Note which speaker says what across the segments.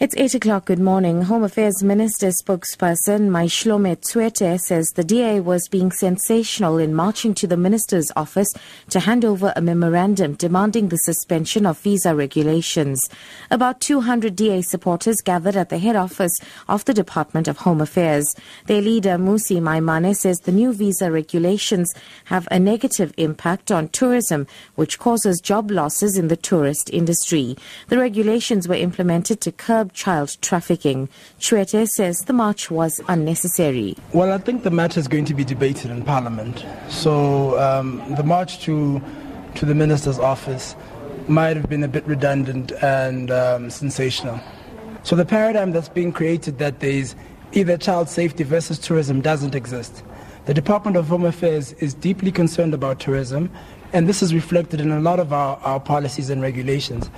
Speaker 1: It's 8 o'clock. Good morning. Home Affairs Minister spokesperson Mayihlome Tshwete says the DA was being sensational in marching to the minister's office to hand over a memorandum demanding the suspension of visa regulations. About 200 DA supporters gathered at the head office of the Department of Home Affairs. Their leader Mmusi Maimane says the new visa regulations have a negative impact on tourism, which causes job losses in the tourist industry. The regulations were implemented to curb child trafficking. Tshwete says the march was unnecessary.
Speaker 2: Well, I think the matter is going to be debated in Parliament. So um, the march to, to the Minister's office might have been a bit redundant and um, sensational. So the paradigm that's being created that there is either child safety versus tourism doesn't exist. The Department of Home Affairs is deeply concerned about tourism, and this is reflected in a lot of our, our policies and regulations.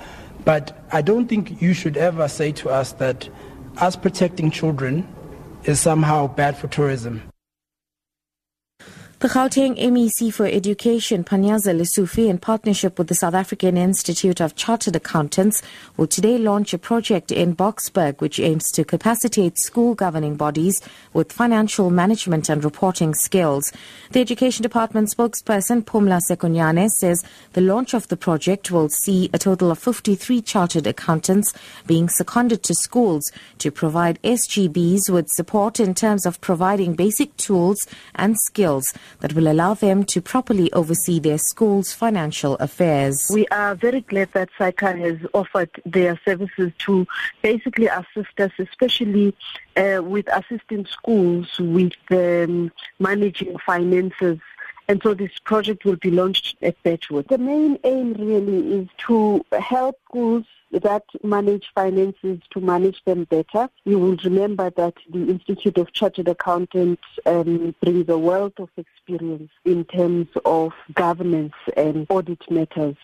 Speaker 2: But I don't think you should ever say to us that us protecting children is somehow bad for tourism.
Speaker 1: The Gauteng MEC for Education, Panyaza Lesufi, in partnership with the South African Institute of Chartered Accountants, will today launch a project in Boksburg which aims to capacitate school governing bodies with financial management and reporting skills. The Education Department spokesperson, Pumla Sekonyane, says the launch of the project will see a total of 53 chartered accountants being seconded to schools to provide SGBs with support in terms of providing basic tools and skills that will allow them to properly oversee their school's financial affairs.
Speaker 3: We are very glad that SAICA has offered their services to basically assist us, especially uh, with assisting schools with um, managing finances and so this project will be launched at Birchwood. The main aim really is to help schools that manage finances to manage them better. You will remember that the Institute of Chartered Accountants um, brings a wealth of experience in terms of governance and audit matters.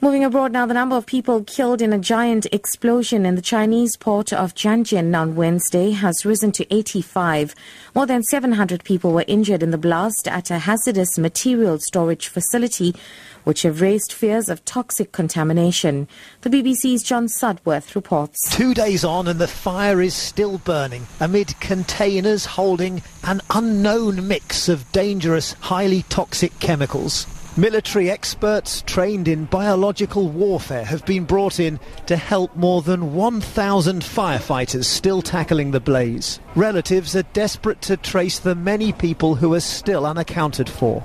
Speaker 1: Moving abroad now, the number of people killed in a giant explosion in the Chinese port of Tianjin on Wednesday has risen to 85. More than 700 people were injured in the blast at a hazardous material storage facility, which have raised fears of toxic contamination. The BBC's John Sudworth reports.
Speaker 4: Two days on and the fire is still burning amid containers holding an unknown mix of dangerous, highly toxic chemicals. Military experts trained in biological warfare have been brought in to help more than 1,000 firefighters still tackling the blaze. Relatives are desperate to trace the many people who are still unaccounted for.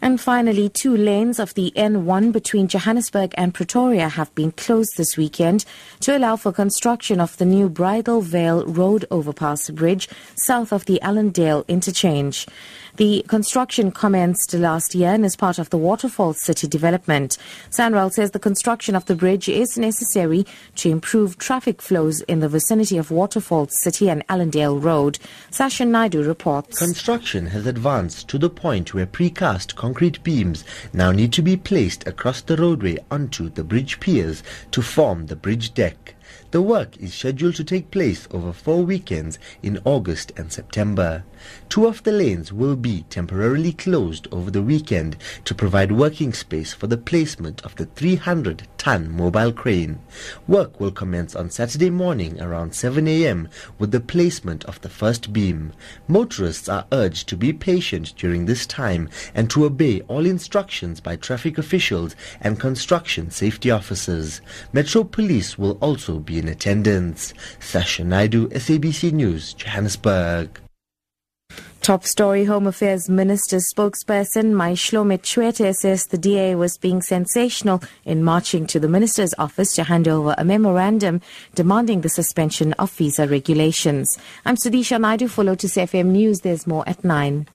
Speaker 1: And finally, two lanes of the N1 between Johannesburg and Pretoria have been closed this weekend to allow for construction of the new Bridal Veil Road Overpass Bridge south of the Allandale interchange. The construction commenced last year and is part of the Waterfall City development. SANRAL says the construction of the bridge is necessary to improve traffic flows in the vicinity of Waterfall City and Allandale Road. Sasha Naidu reports.
Speaker 5: Construction has advanced to the point where precast concrete beams now need to be placed across the roadway onto the bridge piers to form the bridge deck. The work is scheduled to take place over four weekends in August and September. Two of the lanes will be temporarily closed over the weekend to provide working space for the placement of the 300 ton mobile crane. Work will commence on Saturday morning around 7 a.m. with the placement of the first beam. Motorists are urged to be patient during this time and to obey all instructions by traffic officials and construction safety officers. Metro Police will also be in attendance. Sasha Naidu, SABC News, Johannesburg.
Speaker 1: Top story Home Affairs Minister spokesperson Mayihlome Tshwete says the DA was being sensational in marching to the minister's office to hand over a memorandum demanding the suspension of visa regulations. I'm Sudisha Naidu for Lotus FM News. There's more at 9.